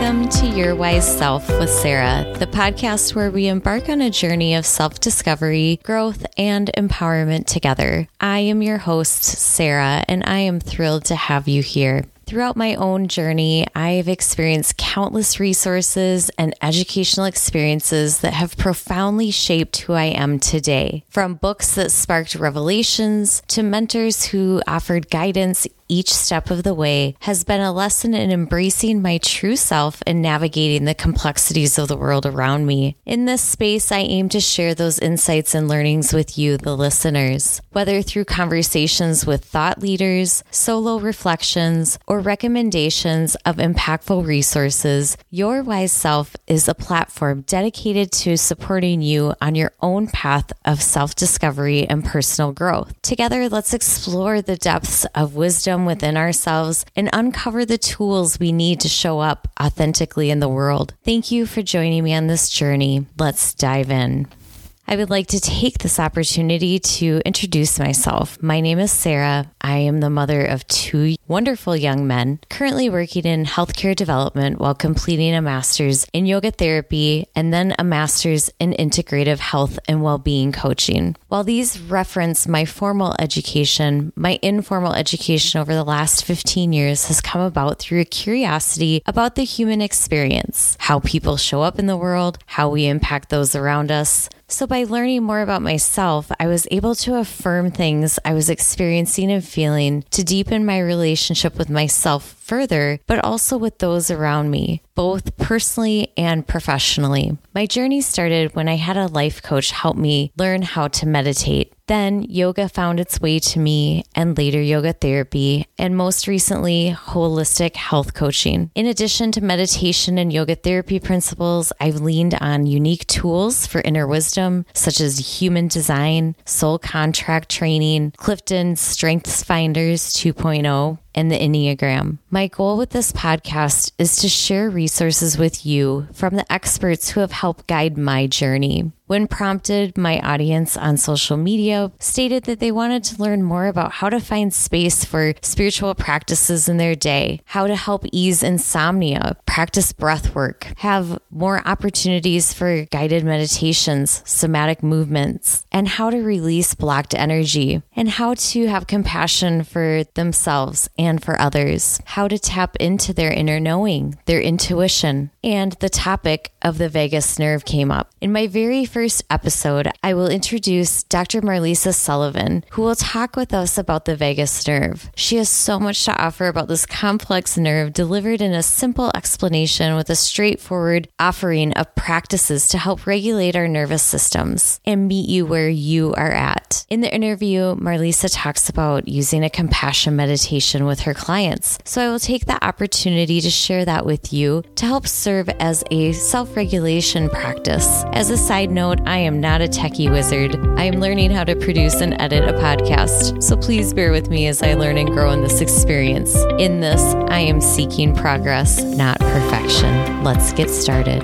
Welcome to Your Wise Self with Sara, the podcast where we embark on a journey of self discovery, growth, and empowerment together. I am your host, Sara, and I am thrilled to have you here. Throughout my own journey, I've experienced countless resources and educational experiences that have profoundly shaped who I am today. From books that sparked revelations to mentors who offered guidance each step of the way has been a lesson in embracing my true self and navigating the complexities of the world around me. In this space, I aim to share those insights and learnings with you, the listeners, whether through conversations with thought leaders, solo reflections, or recommendations of impactful resources. Your Wise Self is a platform dedicated to supporting you on your own path of self discovery and personal growth. Together, let's explore the depths of wisdom within ourselves and uncover the tools we need to show up authentically in the world. Thank you for joining me on this journey. Let's dive in. I would like to take this opportunity to introduce myself. My name is Sara. I am the mother of two wonderful young men, currently working in healthcare development while completing a master's in yoga therapy and then a master's in integrative health and well being coaching. While these reference my formal education, my informal education over the last 15 years has come about through a curiosity about the human experience, how people show up in the world, how we impact those around us so, by learning more about myself, I was able to affirm things I was experiencing and feeling to deepen my relationship with myself further, but also with those around me, both personally and professionally. My journey started when I had a life coach help me learn how to meditate. Then yoga found its way to me, and later yoga therapy, and most recently, holistic health coaching. In addition to meditation and yoga therapy principles, I've leaned on unique tools for inner wisdom, such as human design, soul contract training, Clifton Strengths Finders 2.0, and the Enneagram. My goal with this podcast is to share resources with you from the experts who have helped guide my journey. When prompted, my audience on social media stated that they wanted to learn more about how to find space for spiritual practices in their day, how to help ease insomnia, practice breath work, have more opportunities for guided meditations, somatic movements, and how to release blocked energy, and how to have compassion for themselves and for others, how to tap into their inner knowing, their intuition, and the topic of the vagus nerve came up. In my very first episode, I will introduce Dr. Marlysa Sullivan, who will talk with us about the vagus nerve. She has so much to offer about this complex nerve delivered in a simple explanation with a straightforward offering of practices to help regulate our nervous systems and meet you where you are at. In the interview, Marlysa talks about using a compassion meditation with her clients. So I will take the opportunity to share that with you to help serve as a self regulation practice. As a side note, note, I am not a techie wizard. I am learning how to produce and edit a podcast, so please bear with me as I learn and grow in this experience. In this, I am seeking progress, not perfection. Let's get started.